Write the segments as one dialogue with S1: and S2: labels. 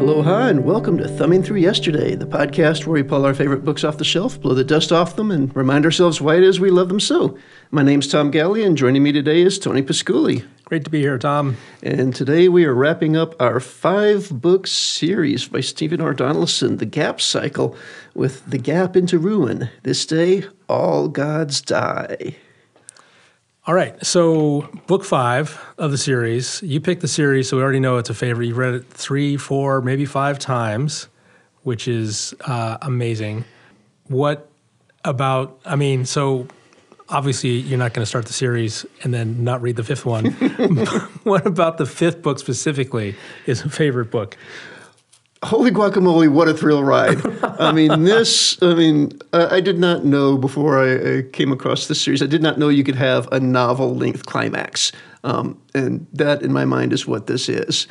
S1: Aloha and welcome to Thumbing Through Yesterday, the podcast where we pull our favorite books off the shelf, blow the dust off them, and remind ourselves why it is we love them so. My name's Tom Galley, and joining me today is Tony Pasculi.
S2: Great to be here, Tom.
S1: And today we are wrapping up our five book series by Stephen R. Donaldson, The Gap Cycle, with The Gap into Ruin. This day, all gods die.
S2: All right, so book five of the series. You picked the series, so we already know it's a favorite. You've read it three, four, maybe five times, which is uh, amazing. What about? I mean, so obviously you're not going to start the series and then not read the fifth one. what about the fifth book specifically is a favorite book?
S1: Holy guacamole, what a thrill ride. I mean, this, I mean, I, I did not know before I, I, came across this series, I did not know you could have a novel length climax. Um, and that, in my mind, is what this is.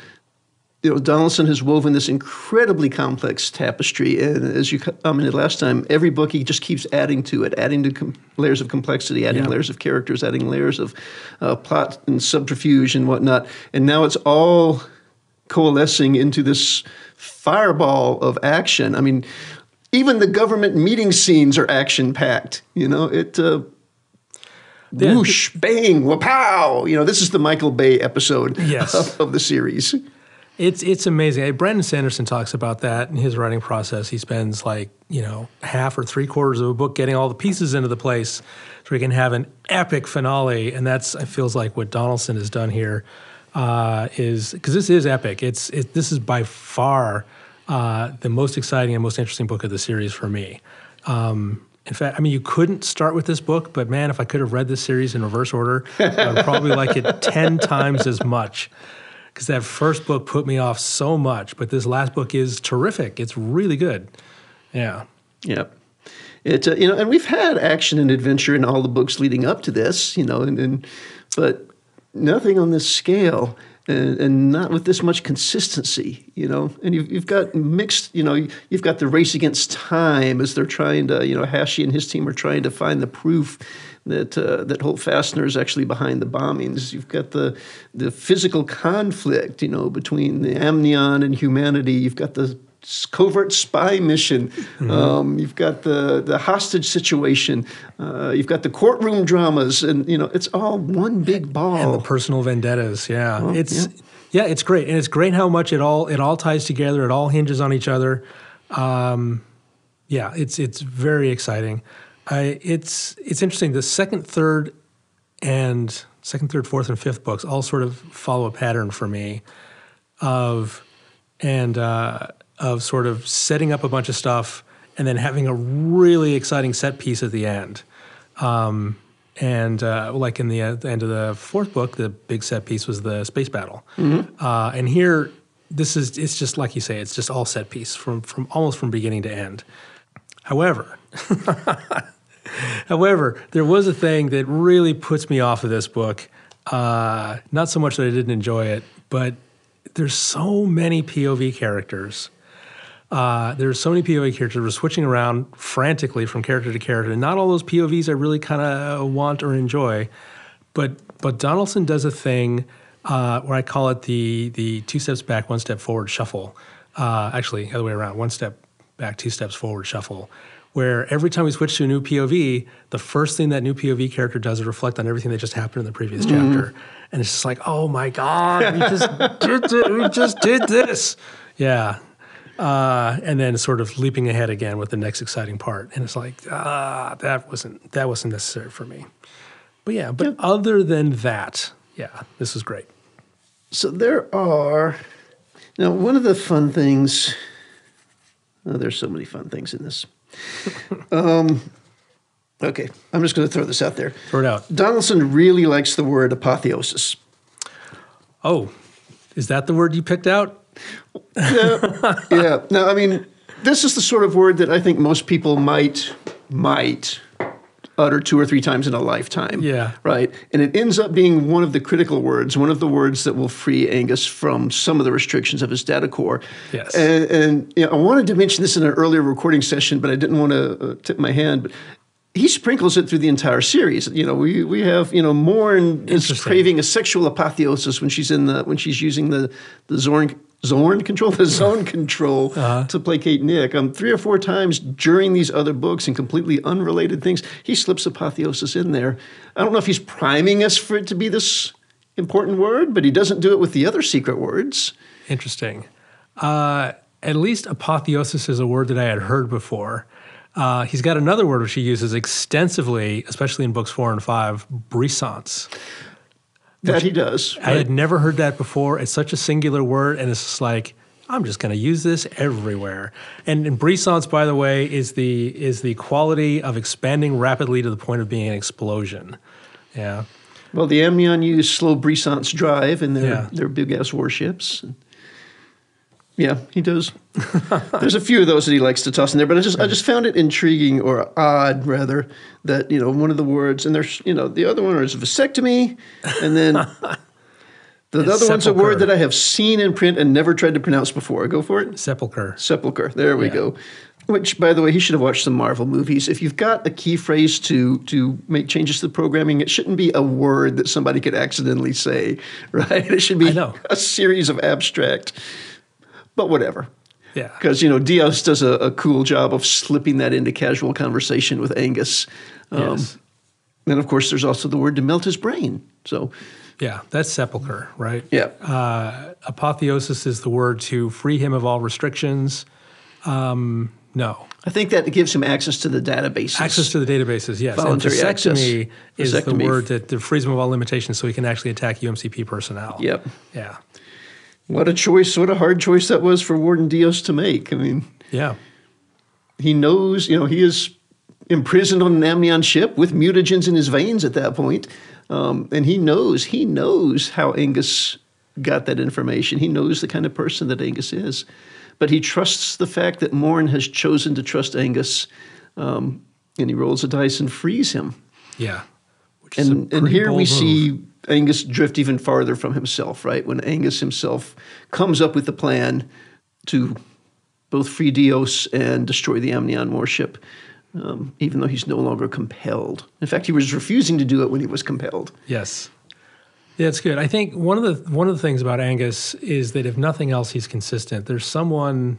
S1: You know, Donaldson has woven this incredibly complex tapestry, and as you commented last time, every book he just keeps adding to it, adding to com- layers of complexity, adding yeah. layers of characters, adding layers of uh, plot and subterfuge and whatnot. And now it's all coalescing into this fireball of action. I mean, even the government meeting scenes are action packed. You know, it. Uh, yeah. Whoosh, bang, wapow! You know, this is the Michael Bay episode yes. of, of the series.
S2: It's it's amazing. Brandon Sanderson talks about that in his writing process. He spends like you know half or three quarters of a book getting all the pieces into the place so we can have an epic finale, and that's it feels like what Donaldson has done here uh, is because this is epic. It's it, this is by far uh, the most exciting and most interesting book of the series for me. Um, in fact, I mean, you couldn't start with this book, but man, if I could have read this series in reverse order, I would probably like it 10 times as much. Because that first book put me off so much, but this last book is terrific. It's really good. Yeah.
S1: Yep. It, uh, you know, and we've had action and adventure in all the books leading up to this, you know, and, and but nothing on this scale and, and, not with this much consistency, you know. And you've, you've got mixed, you know, you've got the race against time as they're trying to, you know, Hashi and his team are trying to find the proof that uh, that Holt Fasner is actually behind the bombings. You've got the the physical conflict, you know, between the Amnion and humanity. You've got the covert spy mission. Mm-hmm. Um, you've got the the hostage situation. Uh, you've got the courtroom dramas, and you know it's all one big ball.
S2: And the personal vendettas. Yeah, well, it's yeah. yeah. it's great, and it's great how much it all it all ties together. It all hinges on each other. Um, yeah, it's it's very exciting. I, it's it's interesting. The second, third, and second, third, fourth, and fifth books all sort of follow a pattern for me of and uh, of sort of setting up a bunch of stuff and then having a really exciting set piece at the end. Um, and uh, like in the, uh, the, end of the fourth book, the big set piece was the space battle. Mm-hmm. Uh, and here, this is it's just like you say, it's just all set piece from from almost from beginning to end. However, however, there was a thing that really puts me off of this book. Uh, not so much that I didn't enjoy it, but there's so many POV characters uh, there's so many POV characters. We're switching around frantically from character to character. And not all those POVs I really kind of want or enjoy. But but Donaldson does a thing uh, where I call it the the two steps back, one step forward shuffle. Uh, actually, other way around, one step back, two steps forward shuffle. Where every time we switch to a new POV, the first thing that new POV character does is reflect on everything that just happened in the previous mm-hmm. chapter, and it's just like, oh my god, we just did it, we just did this. Yeah, uh, and then sort of leaping ahead again with the next exciting part. And it's like, ah, that wasn't that wasn't necessary for me. But yeah, but yeah. other than that, yeah, this was great.
S1: So there are now one of the fun things. Oh, there's so many fun things in this. um, okay, I'm just going to throw this out there.
S2: Throw it out.
S1: Donaldson really likes the word apotheosis.
S2: Oh, is that the word you picked out?
S1: Yeah, yeah. No, I mean, this is the sort of word that I think most people might might utter two or three times in a lifetime.
S2: Yeah.
S1: Right. And it ends up being one of the critical words, one of the words that will free Angus from some of the restrictions of his data core.
S2: Yes.
S1: And, and you know, I wanted to mention this in an earlier recording session, but I didn't want to uh, tip my hand. But he sprinkles it through the entire series. You know, we we have you know Morn is craving a sexual apotheosis when she's in the when she's using the the Zorn Zorn control, the zone control
S2: Uh-huh.
S1: to placate Nick. Um, three or four times during these other books and completely unrelated things, he slips apotheosis in there. I don't know if he's priming us for it to be this important word, but he doesn't do it with the other secret words.
S2: Interesting. Uh, at least apotheosis is a word that I had heard before. Uh, he's got another word which he uses extensively, especially in books four and five, brisance.
S1: That he does.
S2: I had never heard that before. It's such a singular word, and it's just like I'm just going to use this everywhere. And, and brisance, by the way, is the is the quality of expanding rapidly to the point of being an explosion. Yeah,
S1: Well, the Amnion used slow brisance drive in their,
S2: Yeah.
S1: their big ass warships. Yeah, he does. There's a few of those that he likes to toss in there, but I just I just found it intriguing or odd rather that you know one of the words and there's you know the other one is vasectomy, and then the
S2: It's
S1: other one's a word that I have seen in print and never tried to pronounce before. Go for it.
S2: sepulcher.
S1: Sepulcher. There we
S2: Yeah.
S1: go. Which, by the way, he should have watched some Marvel movies. If you've got a key phrase to to make changes to the programming, it shouldn't be a word that somebody could accidentally say, right? It should be a series of abstract. But whatever.
S2: Yeah.
S1: Because you know Dios does a, a cool job of slipping that into casual conversation with Angus. Um,
S2: Yes.
S1: And of course, there's also the word to melt his brain. So
S2: Yeah, that's sepulcher, right?
S1: yeah,
S2: Uh, apotheosis is the word to free him of all restrictions. Um, no.
S1: I think that gives him access to the databases.
S2: Access to the databases, yes.
S1: Voluntary
S2: and
S1: access.
S2: vasectomy is the word that, that frees him of all limitations so he can actually attack UMCP personnel.
S1: Yep.
S2: Yeah.
S1: What a choice! What a hard choice that was for Warden Dios to make. I mean.
S2: Yeah.
S1: he knows, you know, he is imprisoned on an amnion ship with mutagens in his veins at that point. Um, and he knows, he knows how Angus got that information. He knows the kind of person that Angus is. But he trusts the fact that Morn has chosen to trust Angus. Um, and he rolls a dice and frees him.
S2: Yeah. Which is a
S1: And, and here we
S2: move.
S1: see Angus drift even farther from himself, right? When Angus himself comes up with the plan to both free Dios and destroy the Amnion warship, um, even though he's no longer compelled. In fact, he was refusing to do it when he was compelled.
S2: Yes. Yeah, it's good. I think one of the one of the things about Angus is that if nothing else, he's consistent. There's someone,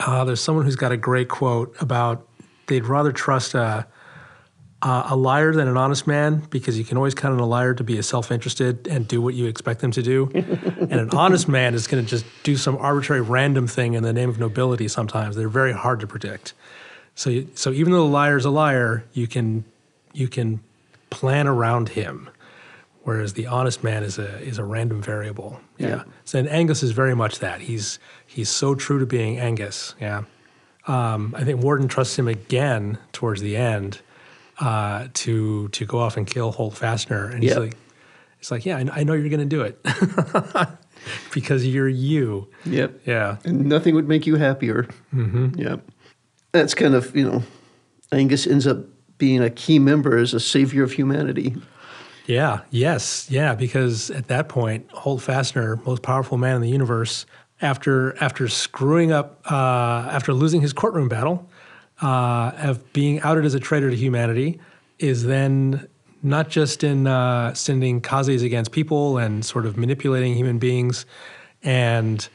S2: uh, there's someone who's got a great quote about they'd rather trust a a a liar than an honest man because you can always count on a liar to be self-interested and do what you expect them to do, and an honest man is going to just do some arbitrary random thing in the name of nobility. Sometimes they're very hard to predict. So, you, so even though the liar's a liar, you can you can plan around him whereas the honest man is a is a random variable.
S1: Yeah.
S2: So and Angus is very much that. He's he's so true to being Angus. Yeah. Um, I think Warden trusts him again towards the end uh, to to go off and kill Holt Fasner, and he's like, it's like, yeah, I, I know you're going to do it because you're you.
S1: Yep.
S2: Yeah.
S1: And nothing would make you happier. Mm-hmm. Yep. That's kind of, you know, Angus ends up being a key member as a savior of humanity.
S2: Yeah, yes, yeah, because at that point, Holt Fasner, most powerful man in the universe, after after screwing up, uh, after losing his courtroom battle, uh, of being outed as a traitor to humanity, is then not just in uh, sending kazes against people and sort of manipulating human beings, and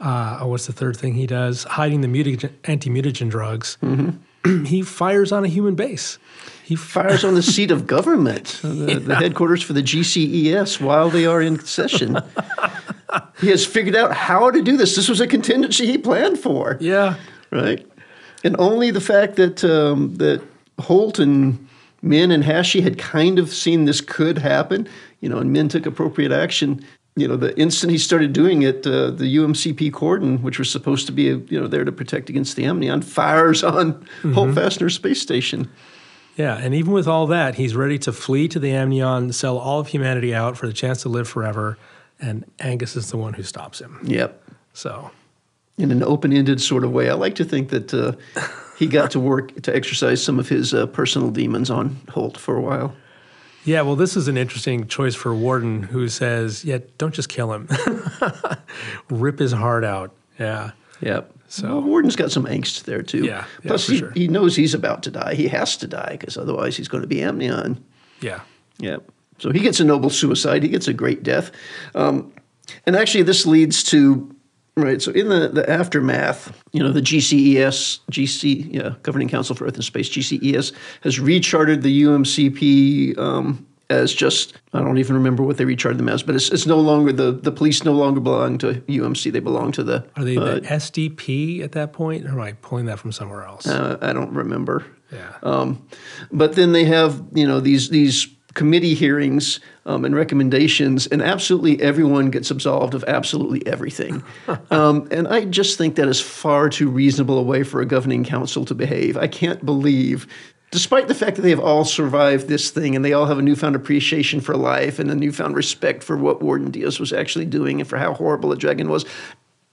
S2: uh, oh, what's the third thing he does? Hiding the mutagen, anti-mutagen drugs. he fires on a human base. He
S1: Fires on the seat of government, the, the headquarters for the GCES, while they are in session. he has figured out how to do this. This was a contingency he planned for.
S2: yeah.
S1: right? And only the fact that um, that Holt and Min and Hashi had kind of seen this could happen, you know, and Min took appropriate action. You know, the instant he started doing it, uh, the UMCP cordon, which was supposed to be, you know, there to protect against the Amnion, fires on Holt Fasner Space Station.
S2: Yeah, and even with all that, he's ready to flee to the Amnion, sell all of humanity out for the chance to live forever, and Angus is the one who stops him.
S1: Yep.
S2: So,
S1: In an open-ended sort of way, I like to think that uh, he got to work to exercise some of his uh, personal demons on Holt for a while.
S2: yeah, well, this is an interesting choice for Warden, who says, "Yeah, don't just kill him, rip his heart out." Yeah,
S1: Yep.
S2: So-
S1: well, Warden's got some angst there too.
S2: Yeah, yeah,
S1: Plus, he,
S2: sure.
S1: he knows he's about to die. He has to die because otherwise he's going to be Amnion.
S2: yeah,
S1: Yep. So he gets a noble suicide. He gets a great death. Um, and actually, this leads to Right. So in the, the aftermath, you know, the GCES, GC, yeah, Governing Council for Earth and Space, GCES, has recharted the UMCP um, as just, I don't even remember what they recharted them as, but it's, it's no longer, the, the police no longer belong to UMC. They belong to the,
S2: Are they the SDP at that point? Or am I pulling that from somewhere else?
S1: uh, I don't remember.
S2: yeah.
S1: Um, but then they have, you know, these these committee hearings um, and recommendations, and absolutely everyone gets absolved of absolutely everything. um, and I just think that is far too reasonable a way for a governing council to behave. I can't believe. Despite the fact that they have all survived this thing and they all have a newfound appreciation for life and a newfound respect for what Warden Dios was actually doing and for how horrible a dragon was,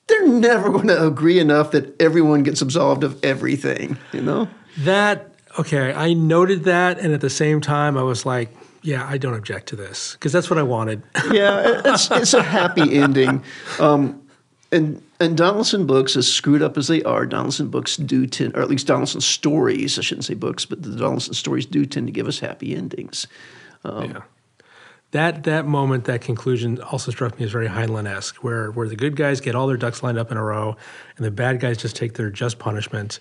S1: they're never going to agree enough that everyone gets absolved of everything, you know?
S2: That okay, I noted that, and at the same time, I was like, "Yeah, I don't object to this because that's what I wanted."
S1: yeah, it's, it's a happy ending. Um, and and Donaldson books, as screwed up as they are, Donaldson books do tend, or at least Donaldson stories, I shouldn't say books, but the Donaldson stories do tend to give us happy endings.
S2: yeah. That that moment, that conclusion, also struck me as very Heinlein-esque, where where the good guys get all their ducks lined up in a row, and the bad guys just take their just punishment.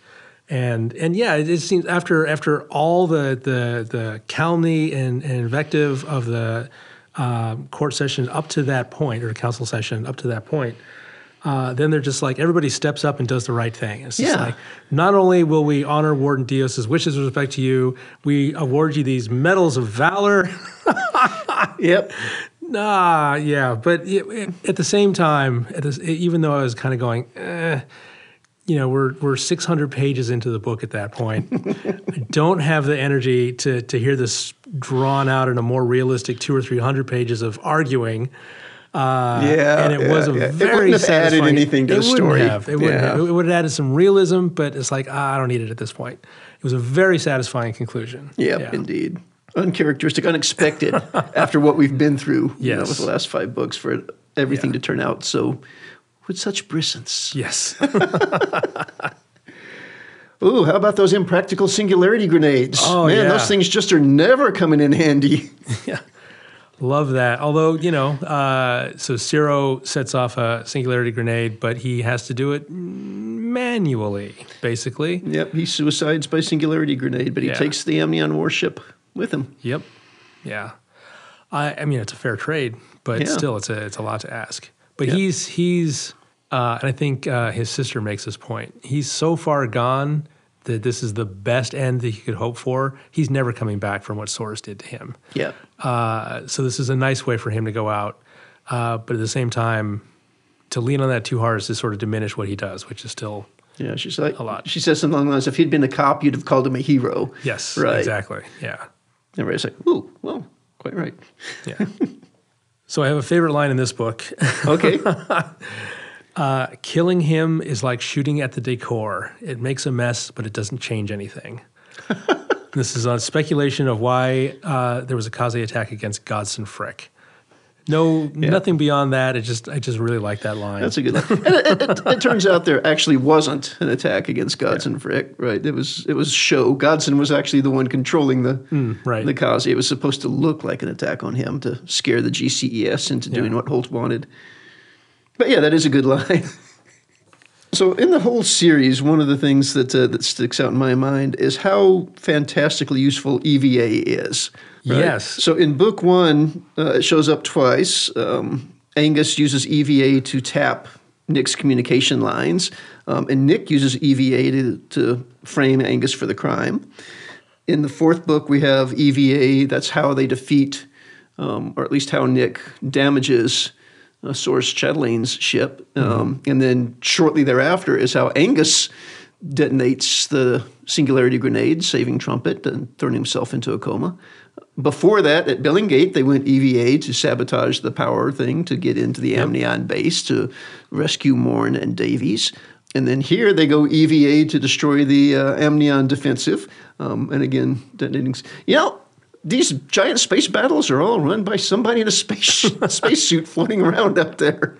S2: And and yeah, it, it seems after after all the the the calumny and, and invective of the um, court session up to that point, or council session up to that point, uh, then they're just like everybody steps up and does the right thing. It's just
S1: Yeah.
S2: like not only will we honor Warden Dios's wishes with respect to you, we award you these medals of valor.
S1: Yep.
S2: Nah, yeah, but it, it- at the same time, at this, even though I was kind of going, eh, you know, we're we're 600 pages into the book at that point. I don't have the energy to to hear this drawn out in a more realistic two or three hundred pages of arguing. Uh,
S1: Yeah,
S2: and it was a
S1: yeah, yeah. It
S2: very
S1: wouldn't have added anything to
S2: it
S1: the story.
S2: Have. It wouldn't
S1: Yeah.
S2: have. It would have added some realism, but it's like ah, I don't need it at this point. It was a very satisfying conclusion.
S1: Yep,
S2: Yeah.
S1: indeed. Uncharacteristic, unexpected after what we've been through you know, with the last five books for everything to turn out so with such brisance.
S2: Yes.
S1: Ooh, how about those impractical singularity grenades?
S2: Oh,
S1: Man,
S2: yeah.
S1: those things just are never coming in handy. yeah.
S2: Love that. Although, you know, uh, so Ciro sets off a singularity grenade, but he has to do it manually, basically.
S1: Yep, he suicides by singularity grenade, but he
S2: Yeah.
S1: takes the Amnion warship with him.
S2: Yep. Yeah. I, I mean, it's a fair trade, but
S1: Yeah.
S2: still, it's a it's a lot to ask. But
S1: Yeah.
S2: he's he's, uh, and I think uh, his sister makes this point. He's so far gone that this is the best end that he could hope for. He's never coming back from what Sorus did to him.
S1: Yeah.
S2: Uh, so this is a nice way for him to go out, uh, but at the same time, to lean on that too hard is to sort of diminish what he does, which is still
S1: Yeah, she's like
S2: A lot.
S1: She says something along lines: "If he'd been a cop, you'd have called him a hero."
S2: yes,
S1: right.
S2: exactly, yeah,
S1: Everybody's like, "Ooh, well, quite right."
S2: yeah. so I have a favorite line in this book.
S1: Okay,
S2: Uh, killing him is like shooting at the decor. It makes a mess, but it doesn't change anything. this is on speculation of why uh, there was a Kaze attack against Godsen Frik. No, nothing beyond that. It just, I just really like that line.
S1: that's a good line. It, it, it turns out there actually wasn't an attack against Godsen Frik, right? It was it was show. Godsen was actually the one controlling the
S2: Hmm, right.
S1: the cause. It was supposed to look like an attack on him to scare the GCES into doing what Holt wanted. But yeah, that is a good line. So in the whole series, one of the things that uh, that sticks out in my mind is how fantastically useful EVA is. right?
S2: Yes.
S1: So in book one, uh, it shows up twice. Um, Angus uses EVA to tap Nick's communication lines, um, and Nick uses EVA to, to frame Angus for the crime. In the fourth book, we have EVA. That's how they defeat, um, or at least how Nick damages uh, Sorus Chatelaine's ship. Um, And then shortly thereafter is how Angus detonates the singularity grenade, saving Trumpet and throwing himself into a coma. Before that, at Billingate, they went EVA to sabotage the power thing to get into the Amnion base to rescue Morn and Davies. And then here they go EVA to destroy the uh, Amnion defensive. Um, and again, detonating. You know, these giant space battles are all run by somebody in a space spacesuit floating around up there.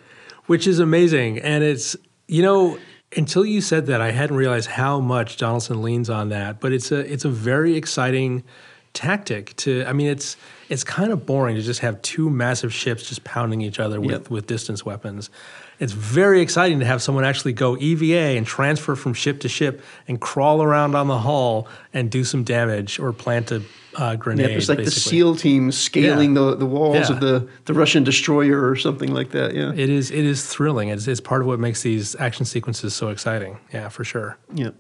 S2: which is amazing. And it's you know until you said that, I hadn't realized how much Donaldson leans on that. But it's a it's a very exciting tactic to I mean it's it's kind of boring to just have two massive ships just pounding each other with,
S1: Yep.
S2: with distance weapons. It's very exciting to have someone actually go EVA and transfer from ship to ship and crawl around on the hull and do some damage or plant a uh, grenade.
S1: Yeah, it's like the. SEAL team scaling the, the walls
S2: Yeah.
S1: of the, the Russian destroyer or something like that. Yeah.
S2: It is it is thrilling. It's, it's part of what makes these action sequences so exciting. Yeah, for sure.
S1: Yeah,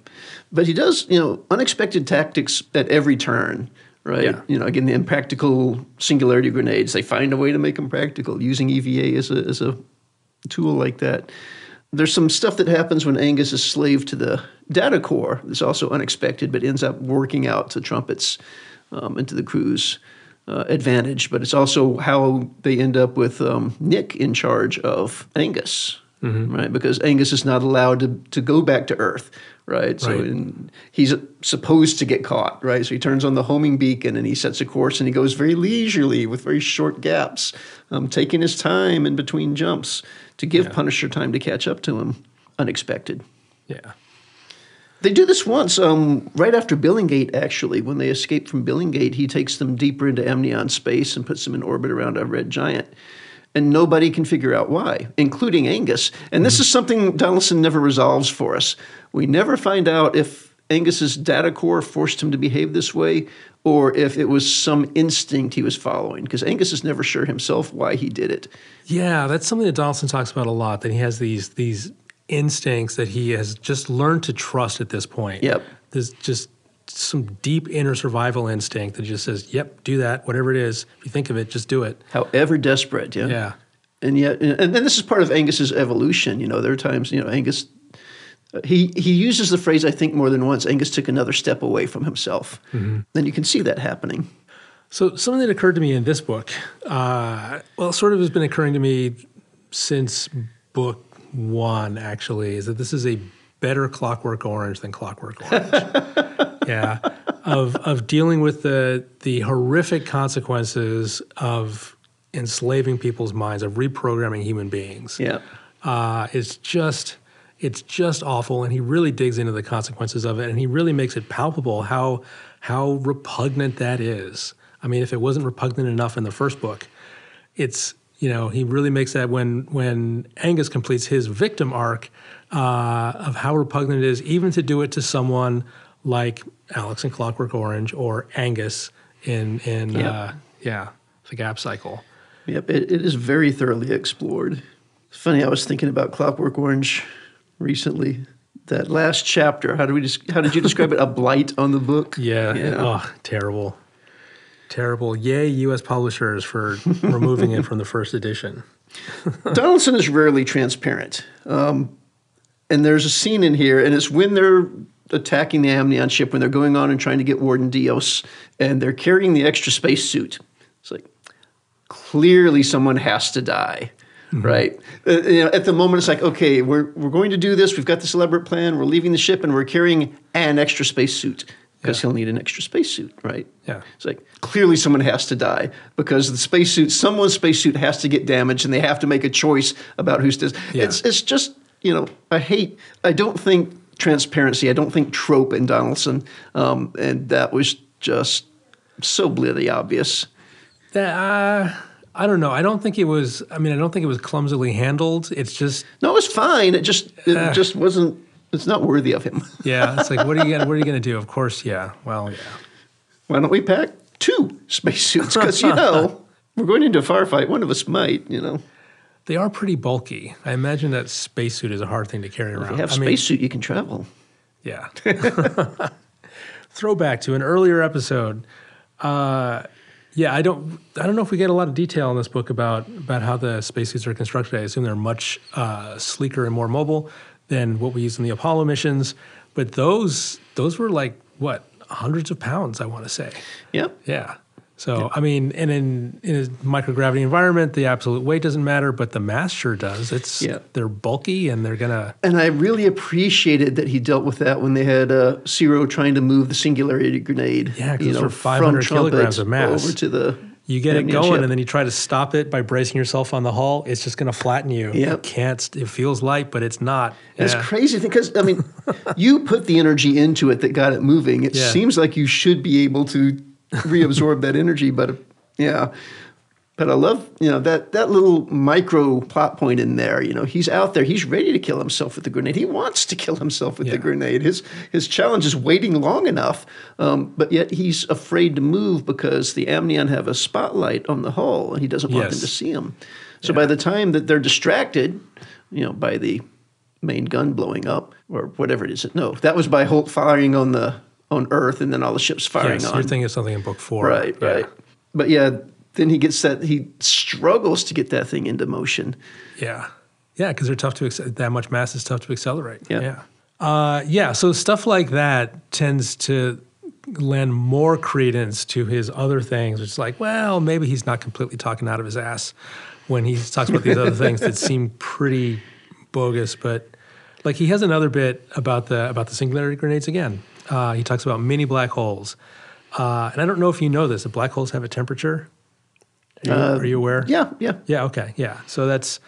S1: but he does, you know, unexpected tactics at every turn, right?
S2: Yeah.
S1: You know, again, the impractical singularity grenades. They find a way to make them practical using EVA as a as a tool like that. There's some stuff that happens when Angus is slave to the data core. That's also unexpected, but ends up working out to Trumpet's um, to the crew's uh, advantage. But it's also how they end up with um, Nick in charge of Angus, right? Because Angus is not allowed to, to go back to Earth, right? So
S2: Right.
S1: he's supposed to get caught, right? So he turns on the homing beacon and he sets a course and he goes very leisurely with very short gaps, um, taking his time in between jumps to give Punisher time to catch up to him. Unexpected.
S2: Yeah.
S1: They do this once, um, right after Billingate, actually. When they escape from Billingate, he takes them deeper into Amnion space and puts them in orbit around a red giant. And nobody can figure out why, including Angus. And this is something Donaldson never resolves for us. We never find out if Angus's data core forced him to behave this way or if it was some instinct he was following, because Angus is never sure himself why he did it.
S2: Yeah, that's something that Donaldson talks about a lot. That he has these these instincts that he has just learned to trust at this point.
S1: Yep.
S2: There's just some deep inner survival instinct that just says, "Yep, do that. Whatever it is, if you think of it, just do it."
S1: However desperate, yeah.
S2: Yeah.
S1: and yet and then this is part of angus's evolution you know there are times you know angus he he uses the phrase i think more than once angus took another step away from himself and you can see that happening
S2: So something that occurred to me in this book, uh, well, sort of has been occurring to me since book one. Actually, is that this is a better Clockwork Orange than Clockwork Orange. yeah, of of dealing with the the horrific consequences of enslaving people's minds, of reprogramming human beings.
S1: yeah
S2: uh, it's just it's just awful and he really digs into the consequences of it and he really makes it palpable how how repugnant that is. I mean if it wasn't repugnant enough in the first book it's you know he really makes that when when angus completes his victim arc uh, of how repugnant it is even to do it to someone like alex in clockwork orange or angus in in
S1: Yeah.
S2: uh, yeah the gap cycle.
S1: Yep it, it is very thoroughly explored. It's funny i was thinking about clockwork orange recently that last chapter how do we just how did you describe it a blight on the book
S2: Yeah. Oh, terrible. Terrible. Yay, U.S. publishers for removing it from the first edition.
S1: Donaldson is rarely transparent. Um, and there's a scene in here, and it's when they're attacking the Amnion ship, when they're going on and trying to get Warden Dios, and they're carrying the extra spacesuit. It's like, clearly someone has to die. Right, Uh, you know, at the moment it's like, okay, we're we're going to do this. We've got this elaborate plan. We're leaving the ship, and we're carrying an extra spacesuit because
S2: Yeah.
S1: he'll need an extra spacesuit, right?
S2: Yeah.
S1: It's like clearly someone has to die because the spacesuit, someone's spacesuit has to get damaged, and they have to make a choice about who's this.
S2: Yeah.
S1: It's it's just you know I hate. I don't think transparency. I don't think trope in Donaldson, um, and that was just so bloody obvious.
S2: That, uh, I don't know. I don't think it was, I mean, I don't think it was clumsily handled. It's just,
S1: No, it was fine. It just it just wasn't. It's not worthy of him.
S2: yeah, it's like, what are you gonna, what are you going to do? Of course, yeah. Well, yeah.
S1: Why don't we pack two spacesuits? Because you know we're going into a firefight. One of us might. You know,
S2: They are pretty bulky. I imagine that spacesuit is a hard thing to carry around.
S1: if you have
S2: I mean,
S1: spacesuit, you can travel.
S2: Yeah. Throwback to an earlier episode. Uh, yeah, I don't. I don't know if we get a lot of detail in this book about about how the spacesuits are constructed. I assume they're much uh, sleeker and more mobile than what we use in the Apollo missions. But those those were like what hundreds of pounds. I want to say.
S1: Yep.
S2: Yeah. So I mean, and in in a microgravity environment, the absolute weight doesn't matter, but the mass sure does. It's
S1: Yeah.
S2: they're bulky and they're gonna.
S1: And I really appreciated that he dealt with that when they had uh, Ciro trying to move the singularity grenade.
S2: Yeah, 'cause
S1: you
S2: those
S1: know,
S2: are 500 kilograms of mass.
S1: over to the.
S2: You get it going,
S1: ship.
S2: and then you try to stop it by bracing yourself on the hull. It's just going to flatten you.
S1: Yep.
S2: can't. It feels light, but it's not.
S1: It's crazy because I mean, you put the energy into it that got it moving. It
S2: Yeah.
S1: seems like you should be able to reabsorb that energy. But yeah, but I love you know that that little micro plot point in there. You know, he's out there. He's ready to kill himself with the grenade. He wants to kill himself with
S2: Yeah.
S1: the grenade. His his challenge is waiting long enough, um, but yet he's afraid to move because the Amnion have a spotlight on the hull, and he doesn't want them to see him. So by the time that they're distracted, you know, by the main gun blowing up or whatever it is. No, that was by Holt firing on the on Earth, and then all the ships firing
S2: Yes,
S1: on.
S2: you're thinking of something in book four.
S1: Right,
S2: Yeah.
S1: right. But yeah, then he gets that he struggles to get that thing into motion.
S2: Yeah. Yeah, because they're tough to that much mass is tough to accelerate.
S1: Yeah.
S2: Yeah. Uh, yeah. So stuff like that tends to lend more credence to his other things. It's like, well, maybe he's not completely talking out of his ass when he talks about these other things that seem pretty bogus. But like he has another bit about the about the singularity grenades again. Uh, he talks about mini black holes, uh, and I don't know if you know this. That black holes have a temperature. Are you, are you aware?
S1: Yeah, yeah.
S2: Yeah. Okay. Yeah. So that's.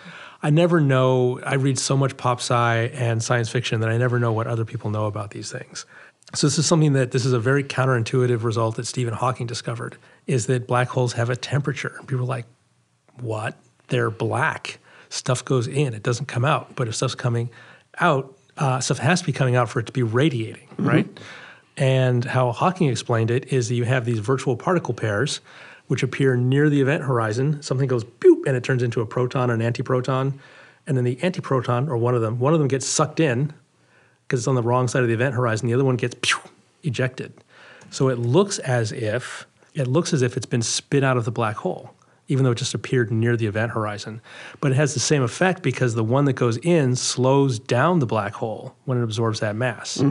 S2: I never know. I read so much pop sci and science fiction that I never know what other people know about these things. So this is something that this is a very counterintuitive result that Stephen Hawking discovered is that black holes have a temperature. People are like, "What? They're black. Stuff goes in. It doesn't come out. But if stuff's coming out, uh, stuff has to be coming out for it to be radiating, right?" And how Hawking explained it is that you have these virtual particle pairs which appear near the event horizon. Something goes boop and it turns into a proton and an antiproton. And then the antiproton, or one of them, one of them gets sucked in because it's on the wrong side of the event horizon. The other one gets pew, ejected. So it looks as if it looks as if it's been spit out of the black hole, even though it just appeared near the event horizon. But it has the same effect because the one that goes in slows down the black hole when it absorbs that mass.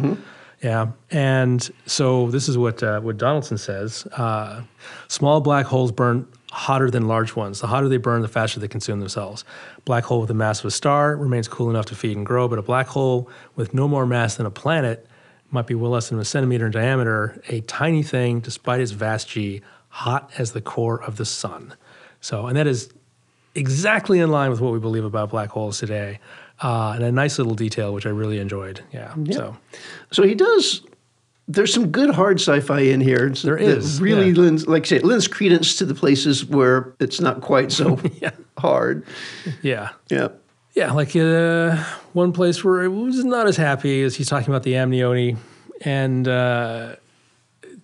S2: Yeah, and so this is what uh, what Donaldson says: uh, small black holes burn hotter than large ones. The hotter they burn, the faster they consume themselves. Black hole with the mass of a star remains cool enough to feed and grow, but a black hole with no more mass than a planet might be well less than a centimeter in diameter, a tiny thing despite its vast G, hot as the core of the sun. So, and that is exactly in line with what we believe about black holes today. Uh, and a nice little detail, which I really enjoyed. Yeah. So,
S1: So he does. There's some good hard sci-fi in here.
S2: There is,
S1: really
S2: yeah.
S1: lends, like I say, lends credence to the places where it's not quite so hard.
S2: yeah.
S1: Yeah.
S2: Yeah, like uh, one place where it was not as happy as he's talking about the Amnion, and uh,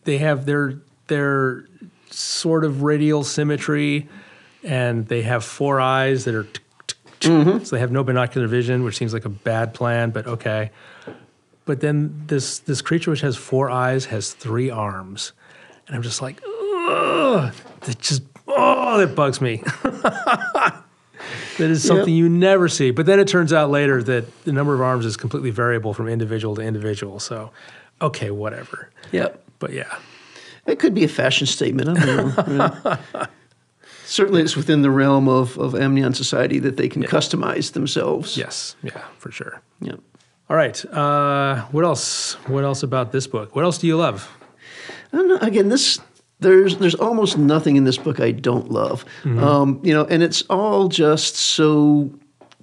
S2: they have their their sort of radial symmetry, and they have four eyes that are tick. Mm-hmm. so they have no binocular vision, which seems like a bad plan, but okay. But then this this creature which has four eyes has three arms, and I'm just like, ugh, that just oh, that bugs me. That is something you never see. But then it turns out later that the number of arms is completely variable from individual to individual. So, okay, whatever.
S1: Yep.
S2: But yeah,
S1: It could be a fashion statement. I don't know. Yeah. Certainly, it's within the realm of, of Amnion society that they can customize themselves.
S2: yes, yeah, for sure.
S1: Yeah.
S2: All right. Uh, what else? What else about this book? What else do you love?
S1: I don't know. Again, this there's there's almost nothing in this book I don't love. Um, you know, and it's all just so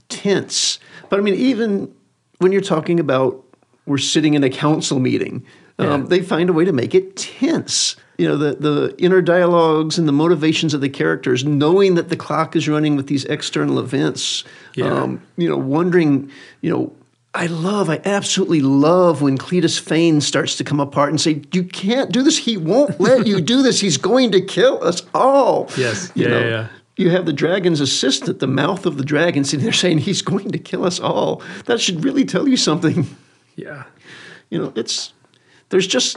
S1: tense. But I mean, even when you're talking about we're sitting in a council meeting, um,
S2: Yeah.
S1: they find a way to make it tense. You know, the the inner dialogues and the motivations of the characters, knowing that the clock is running with these external events.
S2: Yeah.
S1: Um, you know, wondering, you know, I love, I absolutely love when Cletus Fane starts to come apart and say, "You can't do this. He won't let you do this. He's going to kill us all."
S2: Yes.
S1: You
S2: Yeah,
S1: know,
S2: yeah, yeah.
S1: You have the dragon's assistant, the mouth of the dragon, sitting there saying, "He's going to kill us all." That should really tell you something.
S2: Yeah.
S1: You know, it's there's just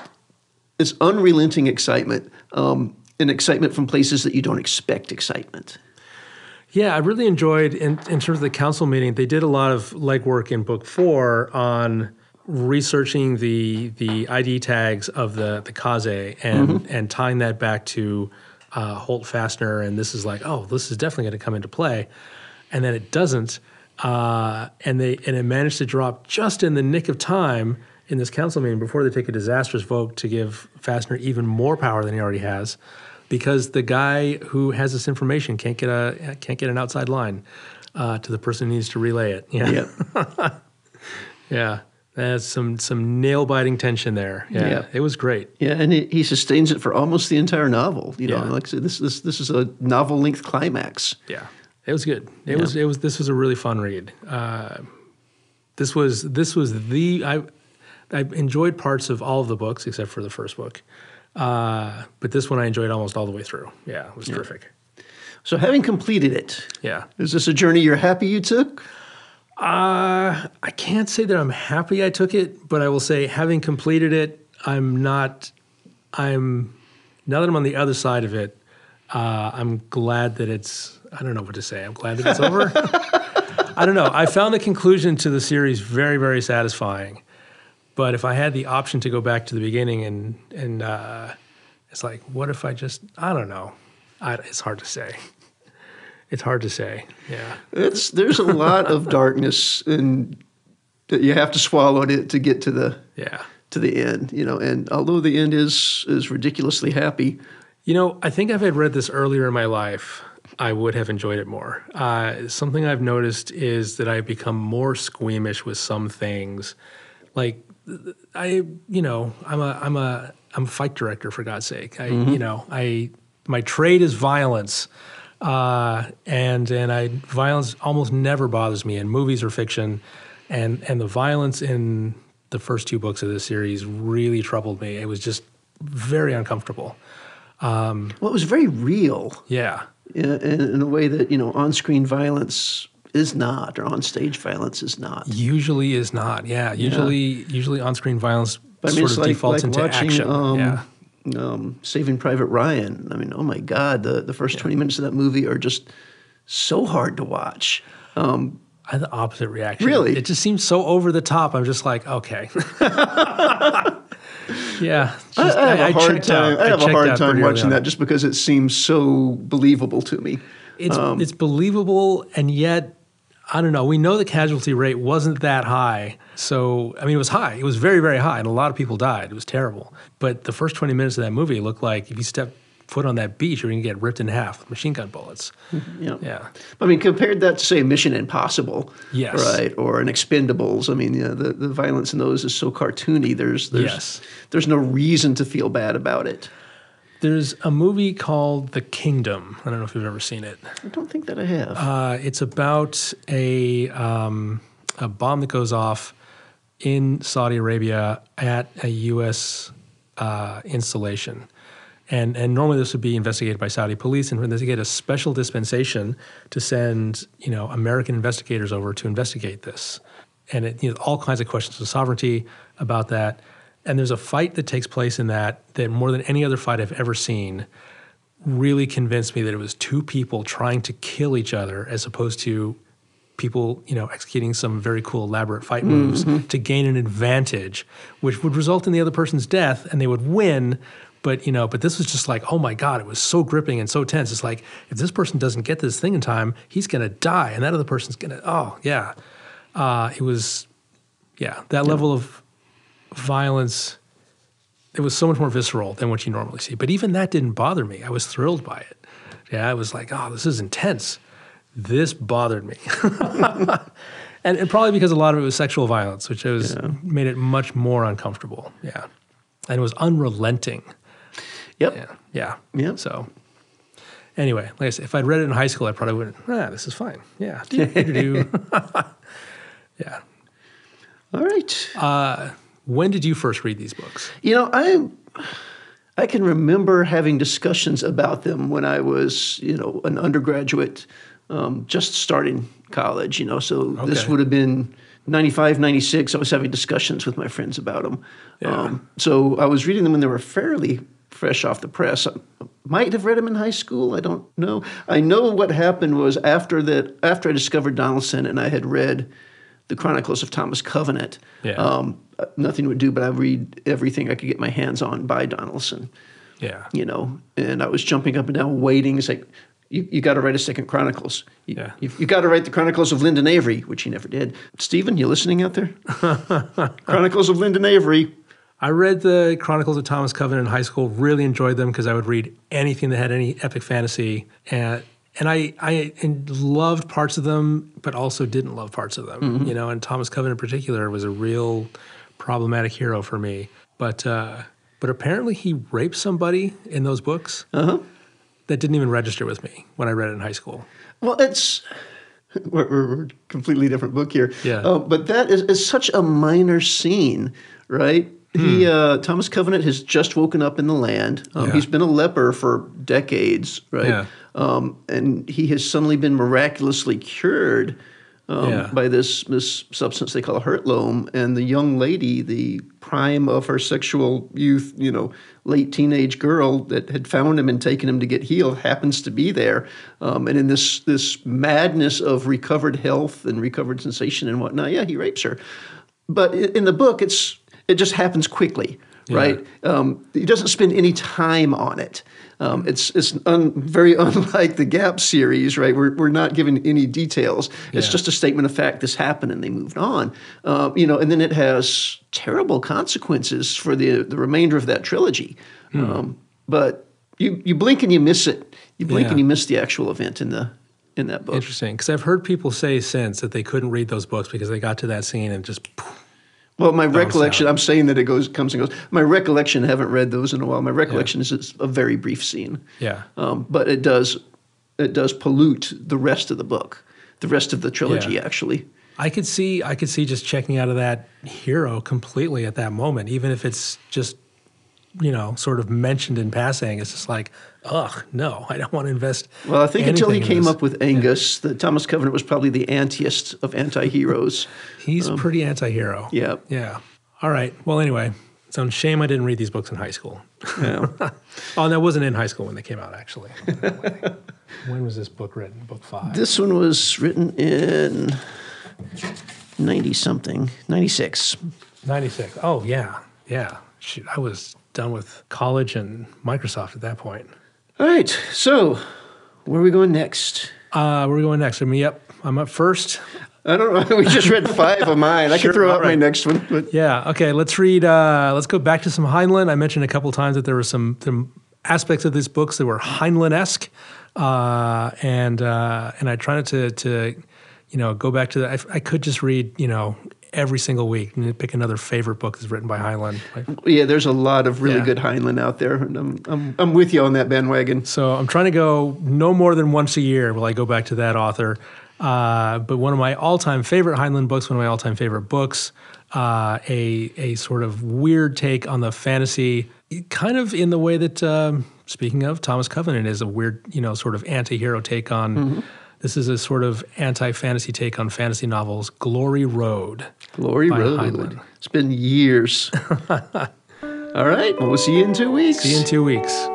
S1: this unrelenting excitement, um, and excitement from places that you don't expect excitement.
S2: Yeah, I really enjoyed in, in terms of the council meeting. They did a lot of legwork in book four on researching the the ID tags of the the Kaze and and tying that back to uh, Holt Fasner. And this is like, oh, this is definitely going to come into play, and then it doesn't. Uh, and they and it managed to drop just in the nick of time in this council meeting before they take a disastrous vote to give Fasner even more power than he already has because the guy who has this information can't get a can't get an outside line uh, to the person who needs to relay it. Yeah,
S1: Yeah.
S2: yeah, That's some some nail biting tension there. Yeah,
S1: Yeah.
S2: it was great.
S1: Yeah, and he, he sustains it for almost the entire novel. You know,
S2: Yeah.
S1: like I said, this this this is a novel length climax.
S2: Yeah, it was good. It was it was this was a really fun read. Uh, this was this was the I I enjoyed parts of all of the books except for the first book, uh, but this one I enjoyed almost all the way through. Yeah, it was terrific.
S1: So, having completed it,
S2: Yeah.
S1: is this a journey you're happy you took?
S2: Uh, I can't say that I'm happy I took it, but I will say, having completed it, I'm not. I'm now that I'm on the other side of it. Uh, I'm glad that it's. I don't know what to say. I'm glad that it's over. I don't know. I found the conclusion to the series very, very satisfying. But if I had the option to go back to the beginning and and uh, it's like, what if I just? I don't know. I, it's hard to say. It's hard to say. Yeah.
S1: It's there's a lot of darkness and that you have to swallow it to get to the
S2: Yeah.
S1: to the end. You know, and although the end is is ridiculously happy,
S2: You know, I think if I'd read this earlier in my life, I would have enjoyed it more. Uh, something I've noticed is that I've become more squeamish with some things. Like, I, you know, I'm a, I'm a, I'm a fight director for God's sake. I, you know, I, my trade is violence, uh, and and I violence almost never bothers me in movies or fiction, and and the violence in the first two books of this series really troubled me. It was just very uncomfortable.
S1: well, it was very real
S2: Yeah.
S1: in, in, in a way that you know on-screen violence is not, or on-stage violence is not.
S2: Usually is not. Yeah. Usually, usually on-screen violence
S1: But I mean,
S2: sort of
S1: like,
S2: defaults
S1: like
S2: into
S1: watching
S2: action.
S1: um,
S2: yeah.
S1: um, Saving Private Ryan. I mean, oh my God, the, the first 20 minutes of that movie are just so hard to watch. Um,
S2: I had the opposite reaction.
S1: Really?
S2: It just seems so over the top. I'm just like, okay. yeah.
S1: I,
S2: just-
S1: I have a hard time. I have a hard time watching that just because it seems so believable to me.
S2: It's
S1: Um,
S2: it's believable, and yet I don't know. We know the casualty rate wasn't that high, so I mean it was high. It was very very high, and a lot of people died. It was terrible. But the first twenty minutes of that movie looked like if you step foot on that beach, you're going to get ripped in half with machine gun bullets.
S1: Mm-hmm, you know?
S2: Yeah.
S1: I mean, compared that to say Mission Impossible,
S2: Yes.
S1: right, or an Expendables. I mean, yeah, the, the violence in those is so cartoony. There's there's
S2: Yes.
S1: there's no reason to feel bad about it.
S2: There's a movie called The Kingdom. I don't know if you've ever seen it.
S1: I don't think that I have.
S2: Uh, it's about a um, a bomb that goes off in Saudi Arabia at a U.S. Uh, installation, and and normally this would be investigated by Saudi police, and they get a special dispensation to send you know American investigators over to investigate this, and it you know all kinds of questions of sovereignty about that. And there's a fight that takes place in that that more than any other fight I've ever seen really convinced me that it was two people trying to kill each other as opposed to people, you know, executing some very cool elaborate fight moves to gain an advantage, which would result in the other person's death and they would win. But you know, but this was just like, oh my god, it was so gripping and so tense. It's like if this person doesn't get this thing in time, he's gonna die, and that other person's gonna. Oh yeah, uh, it was, yeah, that level of violence it was so much more visceral than what you normally see. But even that didn't bother me. I was thrilled by it. Yeah, I was like, oh, this is intense. This bothered me. and, and probably because a lot of it was sexual violence, which was made it much more uncomfortable. Yeah. And it was unrelenting.
S1: yep.
S2: Yeah. Yeah.
S1: Yeah.
S2: So anyway, like I said, if I'd read it in high school, I probably wouldn't, ah, this is fine. Yeah. Yeah.
S1: All right.
S2: When did you first read these books?
S1: You know, I I can remember having discussions about them when I was, you know, an undergraduate, um, just starting college. You know, so this would have been 95, 96. I was having discussions with my friends about them.
S2: Yeah.
S1: Um, so I was reading them when they were fairly fresh off the press. I might have read them in high school. I don't know. I know what happened was after that, after I discovered Donaldson and I had read the Chronicles of Thomas Covenant.
S2: Yeah.
S1: Um, nothing would do but I read everything I could get my hands on by Donaldson,
S2: Yeah.
S1: you know, and I was jumping up and down waiting. It's like, you, you got to write a second Chronicles. You,
S2: Yeah.
S1: you, you got to write the Chronicles of Linden Avery, which he never did. Stephen, you listening out there? Chronicles of Linden Avery.
S2: I read the Chronicles of Thomas Covenant in high school. Really enjoyed them because I would read anything that had any epic fantasy, and and I I loved parts of them, but also didn't love parts of them.
S1: Mm-hmm.
S2: You know, and Thomas Coven in particular was a real problematic hero for me. But uh, but apparently he raped somebody in those books.
S1: Uh-huh.
S2: That didn't even register with me when I read it in high school.
S1: Well, it's we're, we're, completely different book here.
S2: Yeah.
S1: Uh, but that is, is such a minor scene, right? He
S2: Hmm.
S1: uh, Thomas Covenant has just woken up in the land. Um,
S2: Yeah.
S1: He's been a leper for decades, right?
S2: Yeah.
S1: Um, and he has suddenly been miraculously cured um,
S2: Yeah.
S1: by this this substance they call hurtloam. And the young lady, the prime of her sexual youth, you know, late teenage girl that had found him and taken him to get healed, happens to be there. Um, and in this this madness of recovered health and recovered sensation and whatnot, yeah, he rapes her. But in the book, it's it just happens quickly, right? Um, he doesn't spend any time on it. Um, it's it's un, very unlike the Gap series, right? We're, we're not given any details. It's
S2: Yeah.
S1: just a statement of fact. This happened, and they moved on. Um, you know, and then it has terrible consequences for the the remainder of that trilogy.
S2: Hmm.
S1: Um, but you you blink and you miss it. You blink
S2: Yeah.
S1: and you miss the actual event in the in that book.
S2: Interesting, because I've heard people say since that they couldn't read those books because they got to that scene and just poof,
S1: Well, my recollection,
S2: out.
S1: I'm saying that it goes, comes and goes. My recollection, I haven't read those in a while. My recollection is it's a very brief scene.
S2: yeah.
S1: Um, but it does, it does pollute the rest of the book, the rest of the trilogy,
S2: Yeah.
S1: actually.
S2: I could see I could see just checking out of that hero completely at that moment, even if it's just you know sort of mentioned in passing. It's just like, ugh, no, I don't want to invest.
S1: Well, I think until he came
S2: this.
S1: up with Angus, the Thomas Covenant was probably the antiest of anti-heroes.
S2: He's pretty anti-hero.
S1: um, yeah.
S2: Yeah. All right. Well, anyway, it's a shame I didn't read these books in high school.
S1: Yeah.
S2: Oh, that wasn't in high school when they came out, actually. when was this book written? Book five.
S1: this one was written in 90 something, 96.
S2: 96. Oh, yeah. Yeah. Shoot, I was done with college and Microsoft at that point.
S1: All right. So, where are we going next?
S2: Uh, where are we going next? I mean, yep, I'm up first.
S1: I don't know. We just read five of mine. I
S2: Sure,
S1: can throw out my next one. But
S2: Yeah. Okay. Let's read. Uh, let's go back to some Heinlein. I mentioned a couple times that there were some, some aspects of these books that were Heinlein-esque, uh, and uh, and I tried to to you know go back to that. I, I could just read you know every single week and pick another favorite book that's written by Heinlein. Like,
S1: Yeah, there's a lot of really
S2: Yeah.
S1: good Heinlein out there. And I'm, I'm, I'm with you on that bandwagon.
S2: So I'm trying to go no more than once a year will I go back to that author. Uh, but one of my all-time favorite Heinlein books, one of my all-time favorite books, uh, a a sort of weird take on the fantasy, kind of in the way that um, speaking of Thomas Covenant is a weird, you know, sort of anti-hero take on. This is a sort of anti-fantasy take on fantasy novels. Glory Road.
S1: Glory
S2: by
S1: Road.
S2: Heinlein.
S1: It's been years. All right. Well, we'll see you in two weeks.
S2: See you in two weeks.